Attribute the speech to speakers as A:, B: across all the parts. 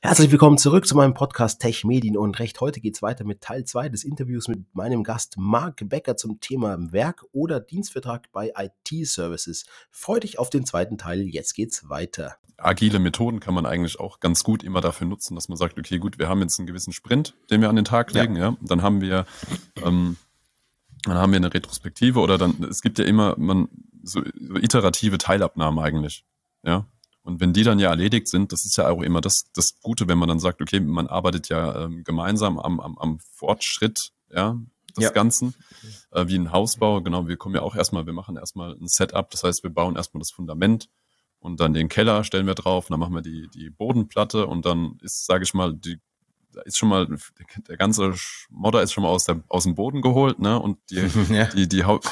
A: Herzlich willkommen zurück zu meinem Podcast Tech Medien und Recht. Heute geht's weiter mit Teil 2 des Interviews mit meinem Gast Marc Becker zum Thema Werk oder Dienstvertrag bei IT-Services. Freu dich auf den zweiten Teil, jetzt geht's weiter.
B: Agile Methoden kann man eigentlich auch ganz gut immer dafür nutzen, dass man sagt, okay, gut, wir haben jetzt einen gewissen Sprint, den wir an den Tag legen, ja. ja? Dann haben wir ähm, dann haben wir eine Retrospektive oder dann, es gibt ja immer man, so, so iterative Teilabnahmen eigentlich. Ja, und wenn die dann ja erledigt sind, das ist ja auch immer das, das Gute, wenn man dann sagt, okay, man arbeitet ja ähm, gemeinsam am, am, am Fortschritt, ja, des ja. Ganzen, äh, wie ein Hausbau. Genau, wir kommen ja auch erstmal, wir machen erstmal ein Setup, das heißt, wir bauen erstmal das Fundament und dann den Keller stellen wir drauf, und dann machen wir die, die Bodenplatte und dann ist, sage ich mal, die ist schon mal der ganze Modder ist schon mal aus, der, aus dem Boden geholt, ne? Und die, ja. die, die Haupt,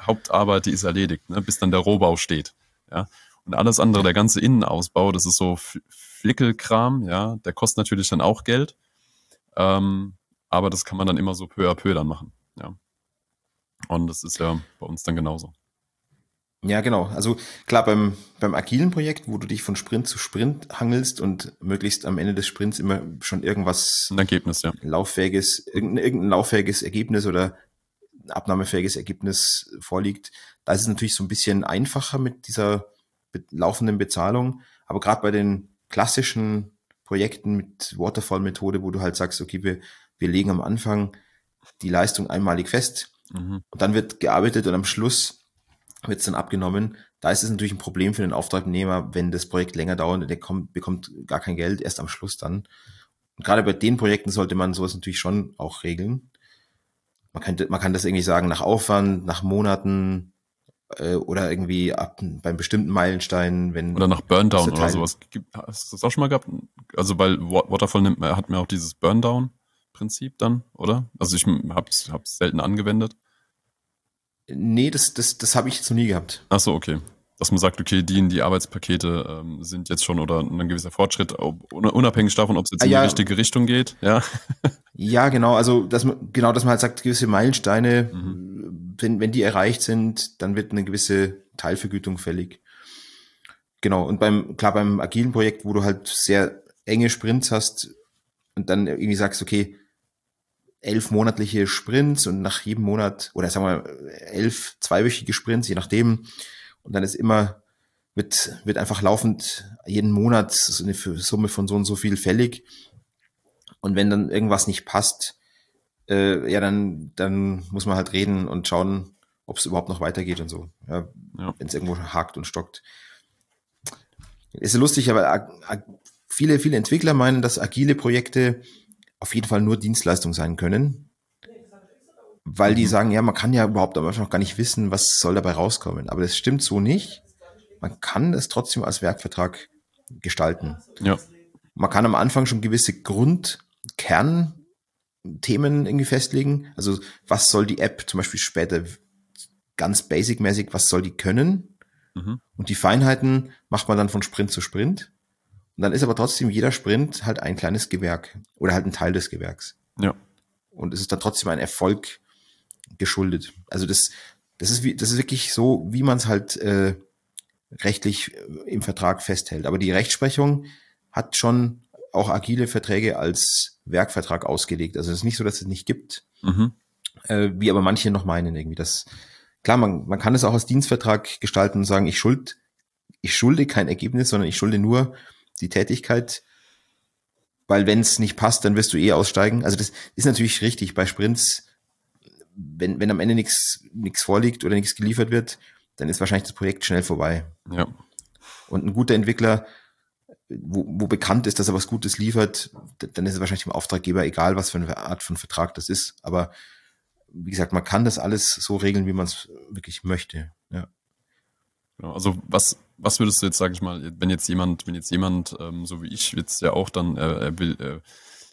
B: Hauptarbeit, die ist erledigt, ne? bis dann der Rohbau steht. Ja. Und alles andere, der ganze Innenausbau, das ist so Flickelkram, ja, der kostet natürlich dann auch Geld. Ähm, aber das kann man dann immer so peu à peu dann machen, ja. Und das ist ja bei uns dann genauso.
A: Ja, genau. Also klar, beim, beim agilen Projekt, wo du dich von Sprint zu Sprint hangelst und möglichst am Ende des Sprints immer schon irgendwas
B: ein Ergebnis, ja.
A: lauffähiges, irgendein, irgendein lauffähiges Ergebnis oder abnahmefähiges Ergebnis vorliegt, da ist es natürlich so ein bisschen einfacher mit dieser laufenden Bezahlung. Aber gerade bei den klassischen Projekten mit Waterfall-Methode, wo du halt sagst, okay, wir, wir legen am Anfang die Leistung einmalig fest mhm. und dann wird gearbeitet und am Schluss wird es dann abgenommen. Da ist es natürlich ein Problem für den Auftragnehmer, wenn das Projekt länger dauert und der kommt, bekommt gar kein Geld, erst am Schluss dann. Und gerade bei den Projekten sollte man sowas natürlich schon auch regeln. Man könnte, man kann das irgendwie sagen, nach Aufwand, nach Monaten, äh, oder irgendwie ab beim bestimmten Meilenstein, wenn.
B: Oder nach Burndown oder sowas. Hast du das auch schon mal gehabt? Also, weil Waterfall nimmt, hat mir auch dieses Burndown-Prinzip dann, oder? Also, ich hab's, hab's selten angewendet.
A: Nee, das, das, das habe ich jetzt noch nie gehabt.
B: Ach so, okay. Dass man sagt, okay, die, die Arbeitspakete ähm, sind jetzt schon oder ein gewisser Fortschritt, unabhängig davon, ob es jetzt in ja, die richtige Richtung geht, ja.
A: Ja, genau, also dass man, genau, dass man halt sagt, gewisse Meilensteine, mhm wenn, wenn die erreicht sind, dann wird eine gewisse Teilvergütung fällig. Genau. Und beim, klar, beim agilen Projekt, wo du halt sehr enge Sprints hast und dann irgendwie sagst, okay, elf monatliche Sprints und nach jedem Monat, oder sagen wir elf zweiwöchige Sprints, je nachdem. Und dann ist immer, wird, wird einfach laufend jeden Monat so eine Summe von so und so viel fällig. Und wenn dann irgendwas nicht passt, äh, ja, dann, dann muss man halt reden und schauen, ob es überhaupt noch weitergeht und so. Ja, ja. Wenn es irgendwo hakt und stockt. Ist lustig, aber viele, viele Entwickler meinen, dass agile Projekte auf jeden Fall nur Dienstleistung sein können. Weil die mhm. sagen, ja, man kann ja überhaupt am Anfang noch gar nicht wissen, was soll dabei rauskommen. Aber das stimmt so nicht. Man kann es trotzdem als Werkvertrag gestalten.
B: Ja.
A: Man kann am Anfang schon gewisse Grundkern Themen irgendwie festlegen. Also was soll die App zum Beispiel später ganz basic-mäßig, was soll die können? Mhm. Und die Feinheiten macht man dann von Sprint zu Sprint. Und dann ist aber trotzdem jeder Sprint halt ein kleines Gewerk oder halt ein Teil des Gewerks.
B: Ja.
A: Und es ist dann trotzdem ein Erfolg geschuldet. Also das, das ist wie, das ist wirklich so, wie man es halt äh, rechtlich äh, im Vertrag festhält. Aber die Rechtsprechung hat schon auch agile Verträge als Werkvertrag ausgelegt. Also es ist nicht so, dass es nicht gibt, mhm. äh, wie aber manche noch meinen irgendwie. Das klar, man, man kann es auch als Dienstvertrag gestalten und sagen, ich schuld, ich schulde kein Ergebnis, sondern ich schulde nur die Tätigkeit, weil wenn es nicht passt, dann wirst du eh aussteigen. Also das ist natürlich richtig bei Sprints. Wenn, wenn am Ende nichts nichts vorliegt oder nichts geliefert wird, dann ist wahrscheinlich das Projekt schnell vorbei.
B: Ja.
A: Und ein guter Entwickler wo, wo bekannt ist, dass er was Gutes liefert, dann ist es wahrscheinlich dem Auftraggeber egal, was für eine Art von Vertrag das ist. Aber wie gesagt, man kann das alles so regeln, wie man es wirklich möchte. Ja.
B: Genau, also was, was würdest du jetzt, sage ich mal, wenn jetzt jemand, wenn jetzt jemand, ähm, so wie ich jetzt ja auch dann, äh, er will, äh,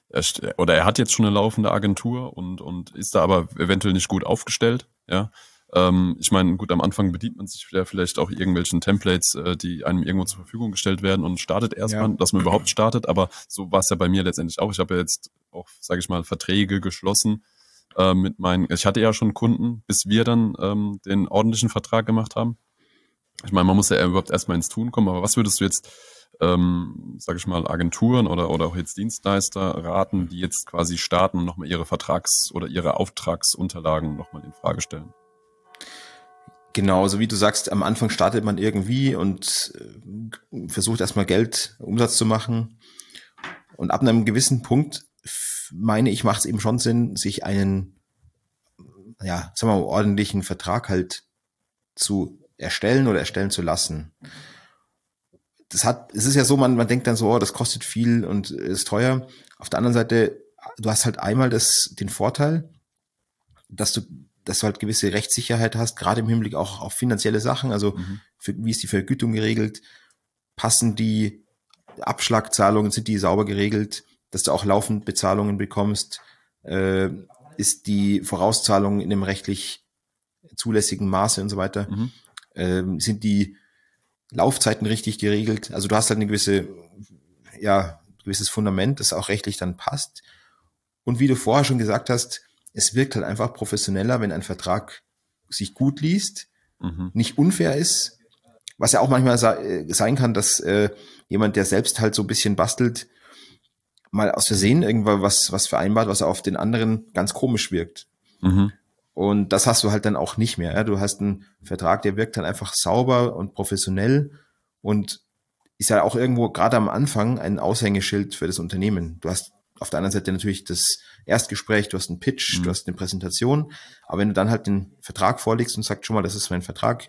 B: er, oder er hat jetzt schon eine laufende Agentur und, und ist da aber eventuell nicht gut aufgestellt, ja, ähm, ich meine, gut, am Anfang bedient man sich vielleicht auch irgendwelchen Templates, äh, die einem irgendwo zur Verfügung gestellt werden und startet erstmal, ja. dass man überhaupt startet. Aber so war es ja bei mir letztendlich auch. Ich habe ja jetzt auch, sage ich mal, Verträge geschlossen äh, mit meinen. Ich hatte ja schon Kunden, bis wir dann ähm, den ordentlichen Vertrag gemacht haben. Ich meine, man muss ja überhaupt erstmal ins Tun kommen. Aber was würdest du jetzt ähm, sage ich mal, Agenturen oder, oder auch jetzt Dienstleister raten, die jetzt quasi starten und nochmal ihre Vertrags- oder ihre Auftragsunterlagen nochmal in Frage stellen?
A: Genau, so wie du sagst, am Anfang startet man irgendwie und äh, versucht erstmal Geld, Umsatz zu machen. Und ab einem gewissen Punkt meine ich, macht es eben schon Sinn, sich einen, ja, sagen wir mal, ordentlichen Vertrag halt zu erstellen oder erstellen zu lassen. Das hat, es ist ja so, man, man denkt dann so, oh, das kostet viel und ist teuer. Auf der anderen Seite, du hast halt einmal das, den Vorteil, dass du, dass du halt gewisse Rechtssicherheit hast, gerade im Hinblick auch auf finanzielle Sachen. Also, mhm. für, wie ist die Vergütung geregelt? Passen die Abschlagzahlungen, sind die sauber geregelt? Dass du auch laufend Bezahlungen bekommst? Äh, ist die Vorauszahlung in einem rechtlich zulässigen Maße und so weiter? Mhm ähm, sind die Laufzeiten richtig geregelt. Also du hast halt eine gewisse, ja, gewisses Fundament, das auch rechtlich dann passt. Und wie du vorher schon gesagt hast, es wirkt halt einfach professioneller, wenn ein Vertrag sich gut liest, mhm. nicht unfair ist, was ja auch manchmal sein kann, dass äh, jemand, der selbst halt so ein bisschen bastelt, mal aus Versehen irgendwann was, was vereinbart, was auf den anderen ganz komisch wirkt. Mhm. Und das hast du halt dann auch nicht mehr. Ja? Du hast einen Vertrag, der wirkt dann einfach sauber und professionell und ist ja auch irgendwo gerade am Anfang ein Aushängeschild für das Unternehmen. Du hast auf der anderen Seite natürlich das Erstgespräch, du hast einen Pitch, mhm. du hast eine Präsentation, aber wenn du dann halt den Vertrag vorlegst und sagst schon mal, das ist mein Vertrag,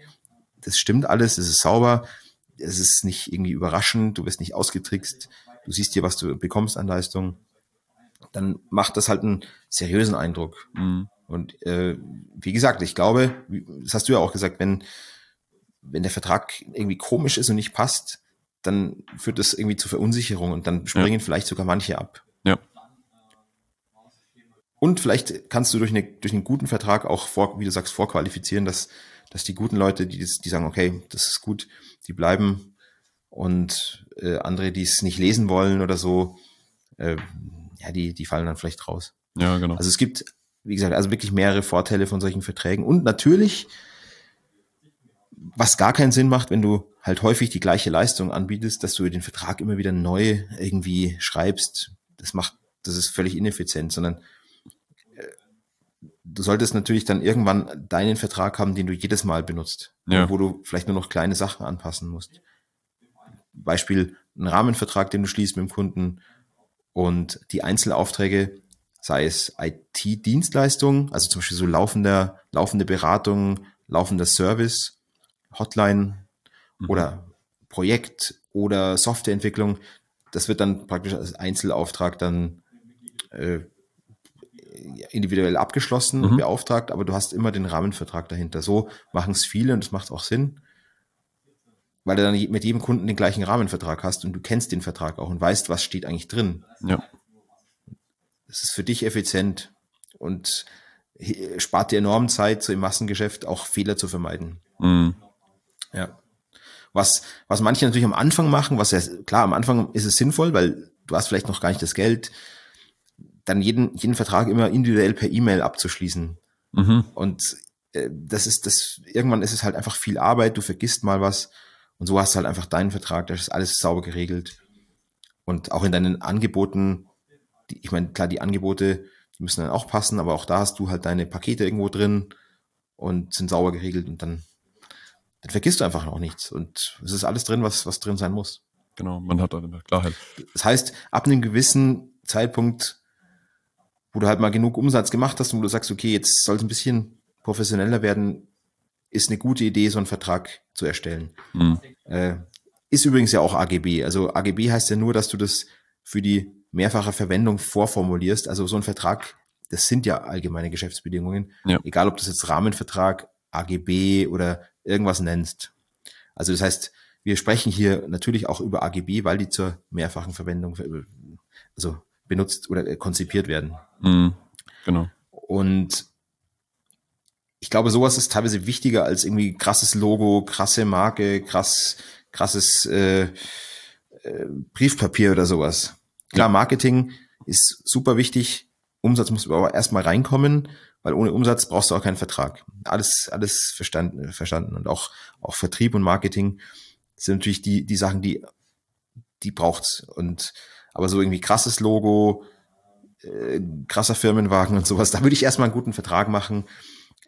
A: das stimmt alles, es ist sauber, es ist nicht irgendwie überraschend, du wirst nicht ausgetrickst, du siehst hier, was du bekommst an Leistung, dann macht das halt einen seriösen Eindruck. Mhm. Und äh, wie gesagt, ich glaube, das hast du ja auch gesagt, wenn, wenn der Vertrag irgendwie komisch ist und nicht passt, dann führt das irgendwie zu Verunsicherung und dann springen ja. vielleicht sogar manche ab.
B: Ja.
A: Und vielleicht kannst du durch, eine, durch einen guten Vertrag auch vor, wie du sagst, vorqualifizieren, dass, dass die guten Leute, die, die sagen, okay, das ist gut, die bleiben und äh, andere, die es nicht lesen wollen oder so, äh, ja, die, die fallen dann vielleicht raus.
B: Ja, genau.
A: Also es gibt wie gesagt, also wirklich mehrere Vorteile von solchen Verträgen. Und natürlich, was gar keinen Sinn macht, wenn du halt häufig die gleiche Leistung anbietest, dass du den Vertrag immer wieder neu irgendwie schreibst. Das macht, das ist völlig ineffizient, sondern äh, du solltest natürlich dann irgendwann deinen Vertrag haben, den du jedes Mal benutzt, ja. wo du vielleicht nur noch kleine Sachen anpassen musst. Beispiel ein Rahmenvertrag, den du schließt mit dem Kunden und die Einzelaufträge sei es IT-Dienstleistungen, also zum Beispiel so laufende, laufende Beratung, laufender Service, Hotline mhm. oder Projekt oder Softwareentwicklung. Das wird dann praktisch als Einzelauftrag dann äh, individuell abgeschlossen und mhm. beauftragt, aber du hast immer den Rahmenvertrag dahinter. So machen es viele und das macht auch Sinn, weil du dann mit jedem Kunden den gleichen Rahmenvertrag hast und du kennst den Vertrag auch und weißt, was steht eigentlich drin.
B: Ja.
A: Es ist für dich effizient und spart dir enorm Zeit, so im Massengeschäft auch Fehler zu vermeiden. Mhm. Ja. Was, was manche natürlich am Anfang machen, was ja, klar, am Anfang ist es sinnvoll, weil du hast vielleicht noch gar nicht das Geld, dann jeden, jeden Vertrag immer individuell per E-Mail abzuschließen. Mhm. Und äh, das ist, das, irgendwann ist es halt einfach viel Arbeit, du vergisst mal was und so hast du halt einfach deinen Vertrag, da ist alles sauber geregelt. Und auch in deinen Angeboten die, ich meine, klar, die Angebote, die müssen dann auch passen, aber auch da hast du halt deine Pakete irgendwo drin und sind sauber geregelt und dann, dann vergisst du einfach auch nichts. Und es ist alles drin, was, was drin sein muss.
B: Genau, man hat eine Klarheit.
A: Das heißt, ab einem gewissen Zeitpunkt, wo du halt mal genug Umsatz gemacht hast und wo du sagst, okay, jetzt soll es ein bisschen professioneller werden, ist eine gute Idee, so einen Vertrag zu erstellen. Mhm. Äh, ist übrigens ja auch AGB. Also AGB heißt ja nur, dass du das für die mehrfacher Verwendung vorformulierst. Also so ein Vertrag, das sind ja allgemeine Geschäftsbedingungen. Ja. Egal, ob das jetzt Rahmenvertrag, AGB oder irgendwas nennst. Also das heißt, wir sprechen hier natürlich auch über AGB, weil die zur mehrfachen Verwendung also benutzt oder konzipiert werden.
B: Mhm, genau.
A: Und ich glaube, sowas ist teilweise wichtiger als irgendwie krasses Logo, krasse Marke, krass, krasses äh, äh, Briefpapier oder sowas. Klar, Marketing ist super wichtig. Umsatz muss aber erstmal reinkommen, weil ohne Umsatz brauchst du auch keinen Vertrag. Alles, alles verstanden, verstanden. Und auch, auch Vertrieb und Marketing sind natürlich die, die Sachen, die die braucht's. Und aber so irgendwie krasses Logo, äh, krasser Firmenwagen und sowas, da würde ich erstmal einen guten Vertrag machen,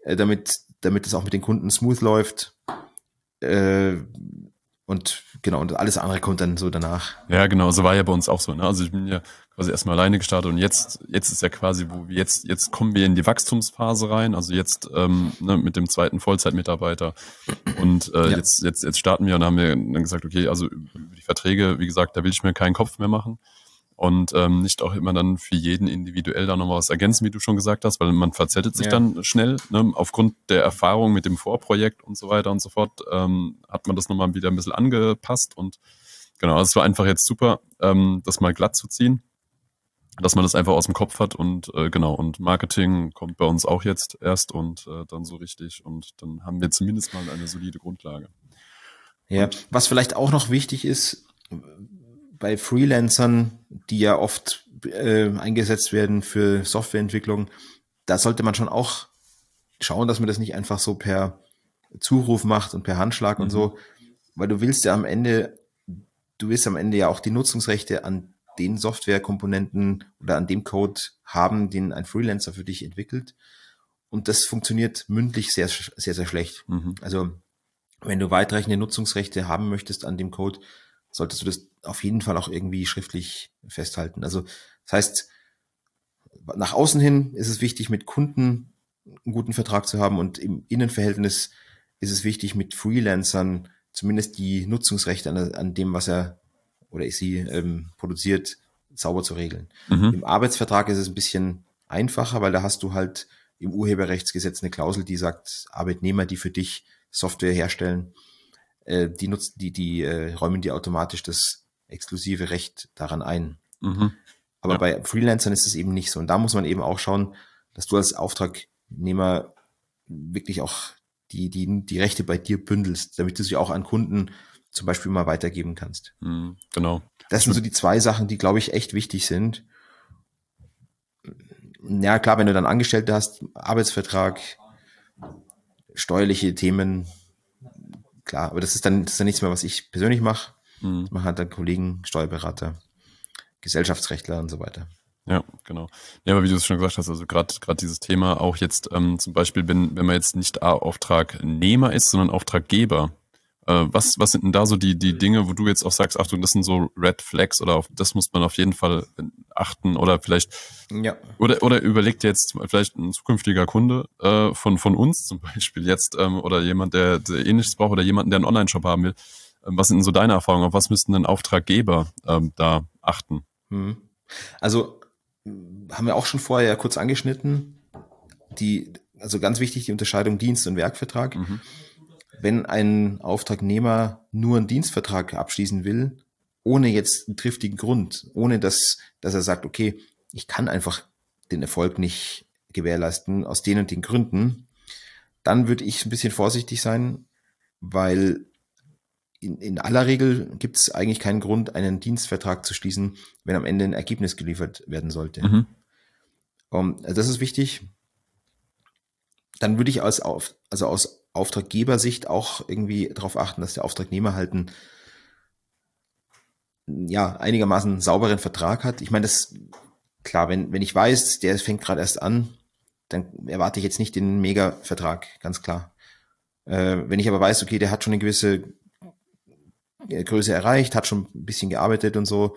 A: äh, damit, damit es auch mit den Kunden smooth läuft. Äh, und genau, und alles andere kommt dann so danach.
B: Ja, genau, so war ja bei uns auch so. Ne? Also ich bin ja quasi erstmal alleine gestartet und jetzt, jetzt ist ja quasi, wo wir jetzt, jetzt kommen wir in die Wachstumsphase rein, also jetzt ähm, ne, mit dem zweiten Vollzeitmitarbeiter. Und äh, ja. jetzt, jetzt, jetzt starten wir und haben wir dann gesagt, okay, also über die Verträge, wie gesagt, da will ich mir keinen Kopf mehr machen und ähm, nicht auch immer dann für jeden individuell da nochmal was ergänzen, wie du schon gesagt hast, weil man verzettelt sich ja. dann schnell. Ne? Aufgrund der Erfahrung mit dem Vorprojekt und so weiter und so fort ähm, hat man das nochmal wieder ein bisschen angepasst und genau, es war einfach jetzt super, ähm, das mal glatt zu ziehen, dass man das einfach aus dem Kopf hat und äh, genau, und Marketing kommt bei uns auch jetzt erst und äh, dann so richtig und dann haben wir zumindest mal eine solide Grundlage.
A: Ja, was vielleicht auch noch wichtig ist, bei Freelancern, die ja oft äh, eingesetzt werden für Softwareentwicklung, da sollte man schon auch schauen, dass man das nicht einfach so per Zuruf macht und per Handschlag mhm. und so, weil du willst ja am Ende, du willst am Ende ja auch die Nutzungsrechte an den Softwarekomponenten oder an dem Code haben, den ein Freelancer für dich entwickelt. Und das funktioniert mündlich sehr, sehr, sehr schlecht. Mhm. Also, wenn du weitreichende Nutzungsrechte haben möchtest an dem Code, solltest du das auf jeden Fall auch irgendwie schriftlich festhalten. Also das heißt, nach außen hin ist es wichtig, mit Kunden einen guten Vertrag zu haben und im Innenverhältnis ist es wichtig, mit Freelancern zumindest die Nutzungsrechte an, an dem, was er oder sie ähm, produziert, sauber zu regeln. Mhm. Im Arbeitsvertrag ist es ein bisschen einfacher, weil da hast du halt im Urheberrechtsgesetz eine Klausel, die sagt, Arbeitnehmer, die für dich Software herstellen, äh, die nutzen, die, die äh, räumen dir automatisch das exklusive Recht daran ein. Mhm. Aber ja. bei Freelancern ist es eben nicht so. Und da muss man eben auch schauen, dass du als Auftragnehmer wirklich auch die, die, die Rechte bei dir bündelst, damit du sie auch an Kunden zum Beispiel mal weitergeben kannst.
B: Mhm, genau.
A: Das sind so die zwei Sachen, die, glaube ich, echt wichtig sind. Ja, klar, wenn du dann Angestellte hast, Arbeitsvertrag, steuerliche Themen, klar, aber das ist dann, das ist dann nichts mehr, was ich persönlich mache. Mhm. Man hat dann Kollegen, Steuerberater, Gesellschaftsrechtler und so weiter.
B: Ja, genau. Ja, aber wie du es schon gesagt hast, also gerade gerade dieses Thema auch jetzt ähm, zum Beispiel, wenn, wenn man jetzt nicht Auftragnehmer ist, sondern Auftraggeber, äh, was, was sind denn da so die, die Dinge, wo du jetzt auch sagst, Achtung, das sind so Red Flags oder auf das muss man auf jeden Fall achten oder vielleicht ja. oder, oder überlegt jetzt vielleicht ein zukünftiger Kunde äh, von, von uns zum Beispiel jetzt ähm, oder jemand, der, der ähnliches braucht oder jemanden, der einen Online-Shop haben will. Ähm, was sind denn so deine Erfahrungen? Auf was müssten denn Auftraggeber ähm, da achten?
A: Hm. Also haben wir auch schon vorher ja kurz angeschnitten. Die, also ganz wichtig, die Unterscheidung Dienst- und Werkvertrag. Mhm wenn ein Auftragnehmer nur einen Dienstvertrag abschließen will, ohne jetzt einen triftigen Grund, ohne dass, dass er sagt, okay, ich kann einfach den Erfolg nicht gewährleisten aus den und den Gründen, dann würde ich ein bisschen vorsichtig sein, weil in, in aller Regel gibt es eigentlich keinen Grund, einen Dienstvertrag zu schließen, wenn am Ende ein Ergebnis geliefert werden sollte. Mhm. Um, also das ist wichtig. Dann würde ich als, also aus Auftraggebersicht auch irgendwie darauf achten, dass der Auftragnehmer halt einen ja, einigermaßen sauberen Vertrag hat. Ich meine, das klar, wenn, wenn ich weiß, der fängt gerade erst an, dann erwarte ich jetzt nicht den Mega-Vertrag, ganz klar. Äh, wenn ich aber weiß, okay, der hat schon eine gewisse äh, Größe erreicht, hat schon ein bisschen gearbeitet und so.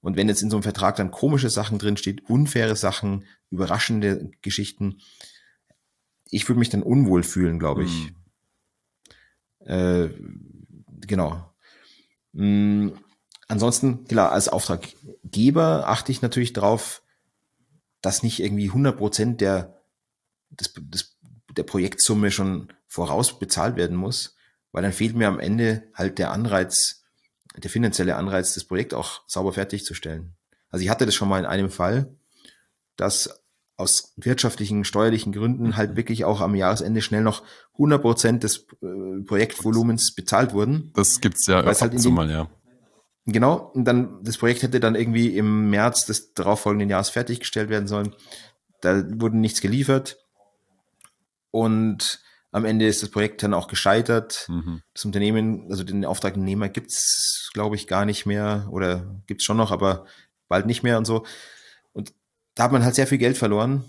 A: Und wenn jetzt in so einem Vertrag dann komische Sachen drinsteht, unfaire Sachen, überraschende Geschichten, ich würde mich dann unwohl fühlen, glaube ich. Mhm. Äh, genau. Mhm. Ansonsten, klar, als Auftraggeber achte ich natürlich darauf, dass nicht irgendwie 100 Prozent der, des, des, der Projektsumme schon voraus bezahlt werden muss, weil dann fehlt mir am Ende halt der Anreiz, der finanzielle Anreiz, das Projekt auch sauber fertigzustellen. Also ich hatte das schon mal in einem Fall, dass aus wirtschaftlichen, steuerlichen Gründen halt wirklich auch am Jahresende schnell noch 100 Prozent des äh, Projektvolumens bezahlt wurden.
B: Das gibt's ja
A: halt und mal, ja. Genau, und dann das Projekt hätte dann irgendwie im März des darauffolgenden Jahres fertiggestellt werden sollen. Da wurde nichts geliefert. Und Am Ende ist das Projekt dann auch gescheitert. Mhm. Das Unternehmen, also den Auftragnehmer gibt's, glaube ich, gar nicht mehr oder gibt's schon noch, aber bald nicht mehr und so. Da hat man halt sehr viel Geld verloren,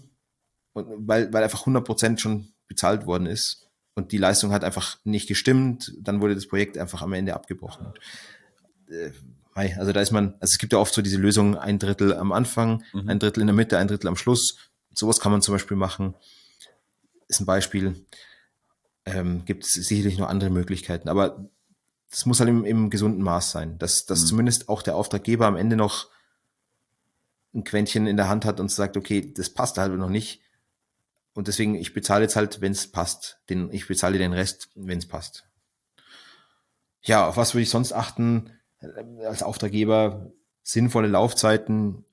A: und weil, weil einfach 100 Prozent schon bezahlt worden ist. Und die Leistung hat einfach nicht gestimmt. Dann wurde das Projekt einfach am Ende abgebrochen. Äh, also da ist man, also es gibt ja oft so diese Lösung, ein Drittel am Anfang, mhm. ein Drittel in der Mitte, ein Drittel am Schluss. Sowas kann man zum Beispiel machen. Ist ein Beispiel. Ähm, gibt es sicherlich noch andere Möglichkeiten, aber das muss halt im, im gesunden Maß sein, dass, dass mhm. zumindest auch der Auftraggeber am Ende noch ein Quäntchen in der Hand hat und sagt, okay, das passt halt noch nicht. Und deswegen, ich bezahle jetzt halt, wenn es passt. Den, ich bezahle den Rest, wenn es passt. Ja, auf was würde ich sonst achten? Äh, als Auftraggeber sinnvolle Laufzeiten,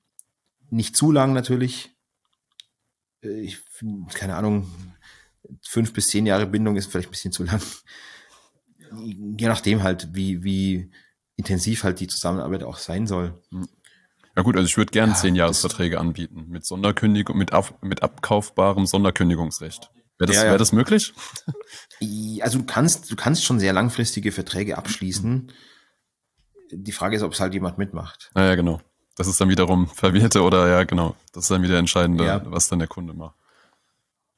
A: nicht zu lang natürlich. Äh, ich, keine Ahnung, fünf bis zehn Jahre Bindung ist vielleicht ein bisschen zu lang. Je nachdem halt, wie, wie intensiv halt die Zusammenarbeit auch sein soll.
B: Ja gut, also ich würde gerne ja, zehn Jahresverträge anbieten mit Sonderkündigung, mit, auf, mit abkaufbarem Sonderkündigungsrecht. Wäre das, ja, ja. Wär das möglich?
A: Also du kannst, du kannst schon sehr langfristige Verträge abschließen. Die Frage ist, ob es halt jemand mitmacht.
B: Ja, ja, genau. Das ist dann wiederum verwirrte oder ja, genau. Das ist dann wieder entscheidend, ja. was dann der Kunde macht.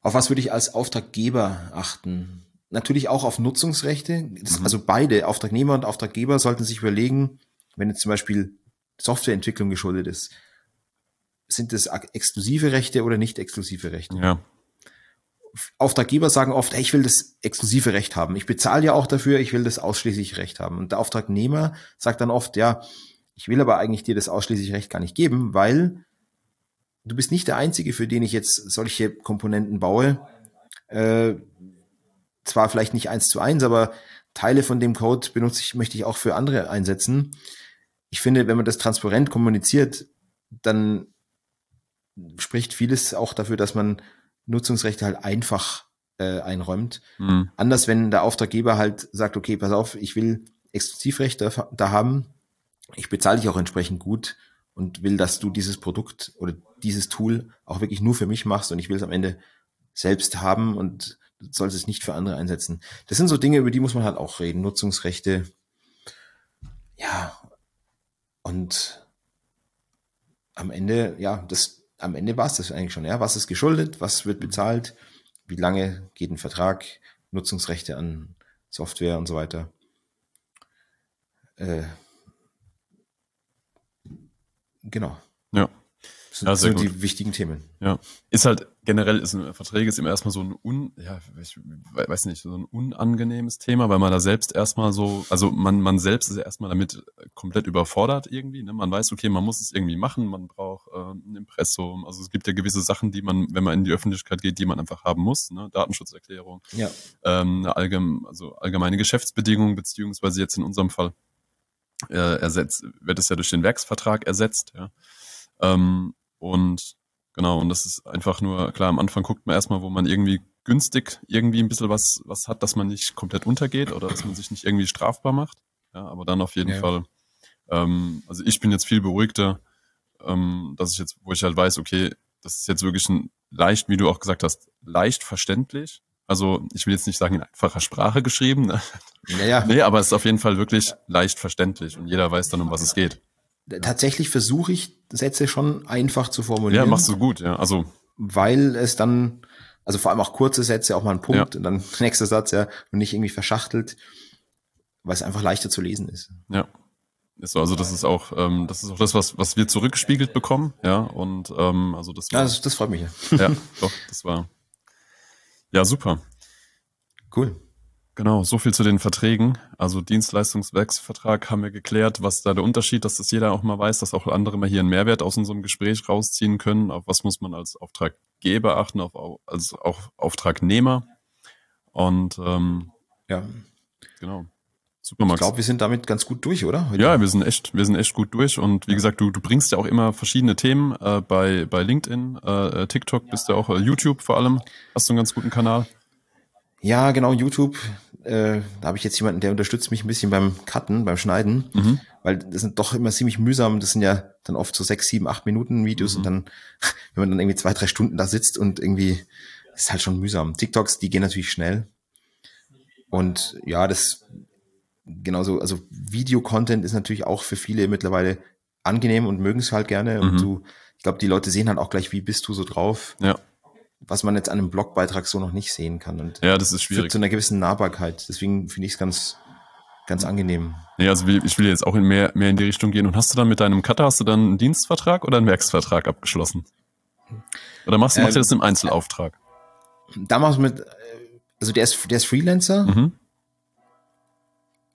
A: Auf was würde ich als Auftraggeber achten? Natürlich auch auf Nutzungsrechte. Das, mhm. Also beide, Auftragnehmer und Auftraggeber, sollten sich überlegen, wenn jetzt zum Beispiel Softwareentwicklung geschuldet ist, sind das exklusive Rechte oder nicht exklusive Rechte?
B: Ja.
A: Auftraggeber sagen oft, hey, ich will das exklusive Recht haben. Ich bezahle ja auch dafür, ich will das ausschließliche Recht haben. Und der Auftragnehmer sagt dann oft, ja, ich will aber eigentlich dir das ausschließliche Recht gar nicht geben, weil du bist nicht der Einzige, für den ich jetzt solche Komponenten baue. Äh, zwar vielleicht nicht eins zu eins, aber Teile von dem Code benutze ich, möchte ich auch für andere einsetzen ich finde, wenn man das transparent kommuniziert, dann spricht vieles auch dafür, dass man Nutzungsrechte halt einfach äh, einräumt. Mhm. Anders, wenn der Auftraggeber halt sagt, okay, pass auf, ich will Exklusivrechte da haben, ich bezahle dich auch entsprechend gut und will, dass du dieses Produkt oder dieses Tool auch wirklich nur für mich machst und ich will es am Ende selbst haben und sollst es nicht für andere einsetzen. Das sind so Dinge, über die muss man halt auch reden. Nutzungsrechte. Ja, und am Ende, ja, das, am Ende war es das eigentlich schon, ja. Was ist geschuldet? Was wird bezahlt? Wie lange geht ein Vertrag? Nutzungsrechte an Software und so weiter. Äh, genau.
B: Ja.
A: Sind, ja, sind die wichtigen Themen.
B: Ja. Ist halt generell ist ein Verträge ist immer erstmal so ein un, ja, ich weiß nicht, so ein unangenehmes Thema, weil man da selbst erstmal so, also man, man selbst ist ja erstmal damit komplett überfordert irgendwie. Ne? Man weiß, okay, man muss es irgendwie machen, man braucht äh, ein Impressum. Also es gibt ja gewisse Sachen, die man, wenn man in die Öffentlichkeit geht, die man einfach haben muss, ne? Datenschutzerklärung,
A: ja.
B: ähm, eine allgemein, also allgemeine Geschäftsbedingungen, beziehungsweise jetzt in unserem Fall äh, ersetzt, wird es ja durch den Werksvertrag ersetzt, ja. Ähm, und genau, und das ist einfach nur, klar, am Anfang guckt man erstmal, wo man irgendwie günstig irgendwie ein bisschen was, was hat, dass man nicht komplett untergeht oder dass man sich nicht irgendwie strafbar macht. Ja, aber dann auf jeden ja. Fall, ähm, also ich bin jetzt viel beruhigter, ähm, dass ich jetzt, wo ich halt weiß, okay, das ist jetzt wirklich ein leicht, wie du auch gesagt hast, leicht verständlich. Also ich will jetzt nicht sagen in einfacher Sprache geschrieben. Ne?
A: Naja.
B: Nee, aber es ist auf jeden Fall wirklich leicht verständlich und jeder weiß dann, um was es geht
A: tatsächlich versuche ich Sätze schon einfach zu formulieren.
B: Ja, machst du gut, ja. Also
A: weil es dann, also vor allem auch kurze Sätze, auch mal ein Punkt ja. und dann nächster Satz, ja, und nicht irgendwie verschachtelt, weil es einfach leichter zu lesen ist.
B: Ja. Ist so, also das ist auch, ähm, das ist auch das, was, was wir zurückgespiegelt bekommen, ja. Und ähm, also das
A: war, ja, das, das freut mich
B: ja. Ja, doch, das war ja super.
A: Cool.
B: Genau, so viel zu den Verträgen. Also Dienstleistungswerksvertrag haben wir geklärt, was da der Unterschied, dass das jeder auch mal weiß, dass auch andere mal hier einen Mehrwert aus unserem Gespräch rausziehen können. Auf was muss man als Auftraggeber achten, auf, als auch Auftragnehmer. Und ähm,
A: ja,
B: genau.
A: Super, Max. Ich glaube, wir sind damit ganz gut durch, oder?
B: Ja, wir sind echt, wir sind echt gut durch. Und wie gesagt, du, du bringst ja auch immer verschiedene Themen äh, bei, bei LinkedIn, äh, TikTok, bist ja auch äh, YouTube vor allem. Hast du einen ganz guten Kanal.
A: Ja, genau, YouTube. Äh, da habe ich jetzt jemanden, der unterstützt mich ein bisschen beim Cutten, beim Schneiden, mhm. weil das sind doch immer ziemlich mühsam. Das sind ja dann oft so sechs, sieben, acht Minuten Videos mhm. und dann, wenn man dann irgendwie zwei, drei Stunden da sitzt und irgendwie, ist halt schon mühsam. TikToks, die gehen natürlich schnell. Und ja, das genauso, also Video-Content ist natürlich auch für viele mittlerweile angenehm und mögen es halt gerne. Und
B: Mhm.
A: du, ich glaube, die Leute sehen halt auch gleich, wie bist du so drauf,
B: Ja,
A: was man jetzt an einem Blogbeitrag so noch nicht sehen kann. Und
B: ja, das ist
A: führt
B: schwierig.
A: zu einer gewissen Nahbarkeit. Deswegen finde ich es ganz, ganz angenehm.
B: Nee, also ich will jetzt auch in mehr, mehr in die Richtung gehen. Und hast du dann mit deinem Cutter, hast du dann einen Dienstvertrag oder einen Werksvertrag abgeschlossen? Oder machst, machst du
A: Ähm,
B: das im Einzelauftrag?
A: Da machst du mit, also der ist, der ist Freelancer,
B: Mhm.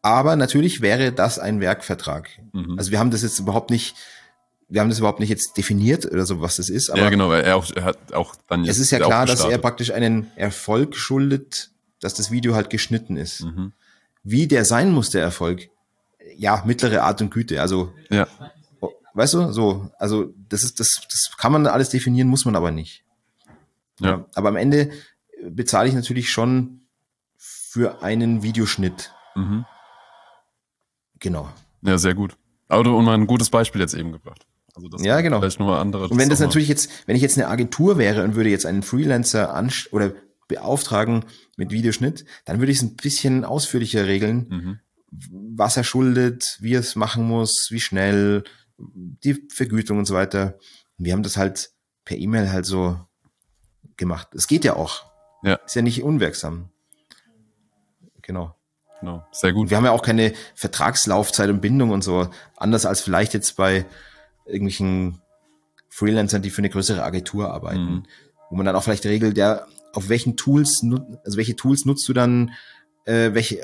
A: aber natürlich wäre das ein Werkvertrag.
B: Mhm.
A: Also wir haben das jetzt überhaupt nicht, wir haben das überhaupt nicht jetzt definiert oder so, was das ist, aber
B: ja, genau, weil er, auch, er hat auch dann jetzt.
A: es ist ja klar, dass er praktisch einen Erfolg schuldet, dass das Video halt geschnitten ist.
B: Mhm.
A: Wie der sein muss, der Erfolg, ja, mittlere Art und Güte. Also,
B: Ja,
A: weißt du, so, also das ist, das, das kann man alles definieren, muss man aber nicht.
B: ja,
A: Aber am Ende bezahle ich natürlich schon für einen Videoschnitt.
B: mhm.
A: Genau.
B: ja, sehr gut. Aber du und mal ein gutes Beispiel jetzt eben gebracht. Also das
A: Ja, genau.
B: Vielleicht nochmal andere.
A: Und wenn das natürlich jetzt, wenn ich jetzt eine Agentur wäre und würde jetzt einen Freelancer ansch oder beauftragen mit Videoschnitt, dann würde ich es ein bisschen ausführlicher regeln,
B: Mhm.
A: was er schuldet, wie er es machen muss, wie schnell, die Vergütung und so weiter. Wir haben das halt per E-Mail halt so gemacht. Es geht ja auch.
B: Ja.
A: Ist ja nicht unwirksam. Genau.
B: Genau, sehr
A: Und
B: gut.
A: wir haben ja auch keine Vertragslaufzeit und Bindung und so. Anders als vielleicht jetzt bei irgendwelchen Freelancern, die für eine größere Agentur arbeiten.
B: Mhm.
A: Wo man dann auch vielleicht regelt, ja, auf welchen Tools, also welche Tools nutzt du dann, äh, welche,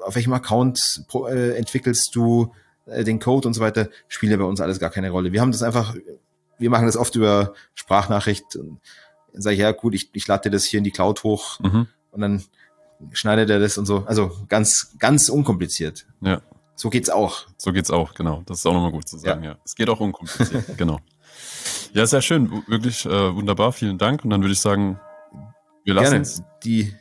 A: auf welchem Account pro, äh, entwickelst du äh, den Code und so weiter, spielt ja bei uns alles gar keine Rolle. Wir haben das einfach, wir machen das oft über Sprachnachricht. Und sage ich, ja gut, ich, ich lade dir das hier in die Cloud hoch
B: Mhm.
A: und dann schneidet er das und so. Also ganz, ganz unkompliziert.
B: Ja,
A: So geht's auch.
B: so geht's auch, genau. Das ist auch nochmal gut zu sagen, ja. Es geht auch unkompliziert, genau. Ja, sehr schön, wirklich äh, wunderbar, vielen Dank. Und dann würde ich sagen, wir lassen es.
A: Die,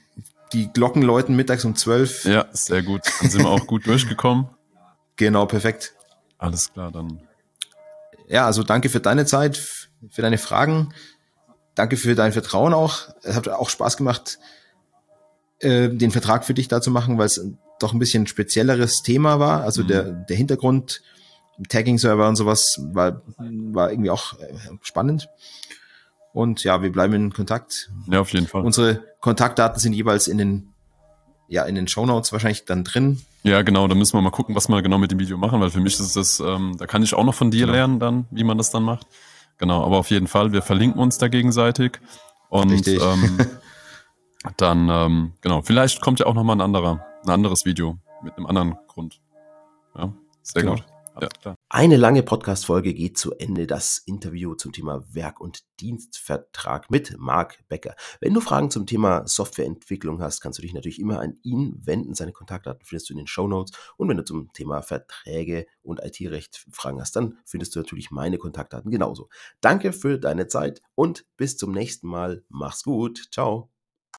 A: die Glocken läuten mittags um zwölf.
B: Ja, sehr gut. Dann sind wir auch gut durchgekommen.
A: Genau, perfekt.
B: Alles klar, dann.
A: Ja, also danke für deine Zeit, für deine Fragen. Danke für dein Vertrauen auch. Es hat auch Spaß gemacht, äh, den Vertrag für dich da zu machen, weil es doch ein bisschen spezielleres Thema war. Also
B: Mhm.
A: der, der Hintergrund, Tagging-Server und sowas war, war irgendwie auch äh, spannend. Und ja, wir bleiben in Kontakt.
B: Ja, auf jeden Fall.
A: Unsere Kontaktdaten sind jeweils in den, ja, in den Shownotes wahrscheinlich dann drin.
B: Ja, genau, da müssen wir mal gucken, was wir genau mit dem Video machen, weil für mich ist das, ähm, da kann ich auch noch von dir
A: Genau.
B: lernen dann, wie man das dann macht. Genau, aber auf jeden Fall, wir verlinken uns da gegenseitig. Und
A: Richtig.
B: ähm, dann, ähm, genau, vielleicht kommt ja auch nochmal ein anderer, ein anderes Video mit einem anderen Grund. Ja, sehr
A: Genau.
B: gut. Ja.
C: Eine lange Podcast-Folge geht zu Ende. Das Interview zum Thema Werk- und Dienstvertrag mit Marc Becker. Wenn du Fragen zum Thema Softwareentwicklung hast, kannst du dich natürlich immer an ihn wenden. Seine Kontaktdaten findest du in den Show Notes. Und wenn du zum Thema Verträge und IT-Recht Fragen hast, dann findest du natürlich meine Kontaktdaten genauso. Danke für deine Zeit und bis zum nächsten Mal. Mach's gut. Ciao.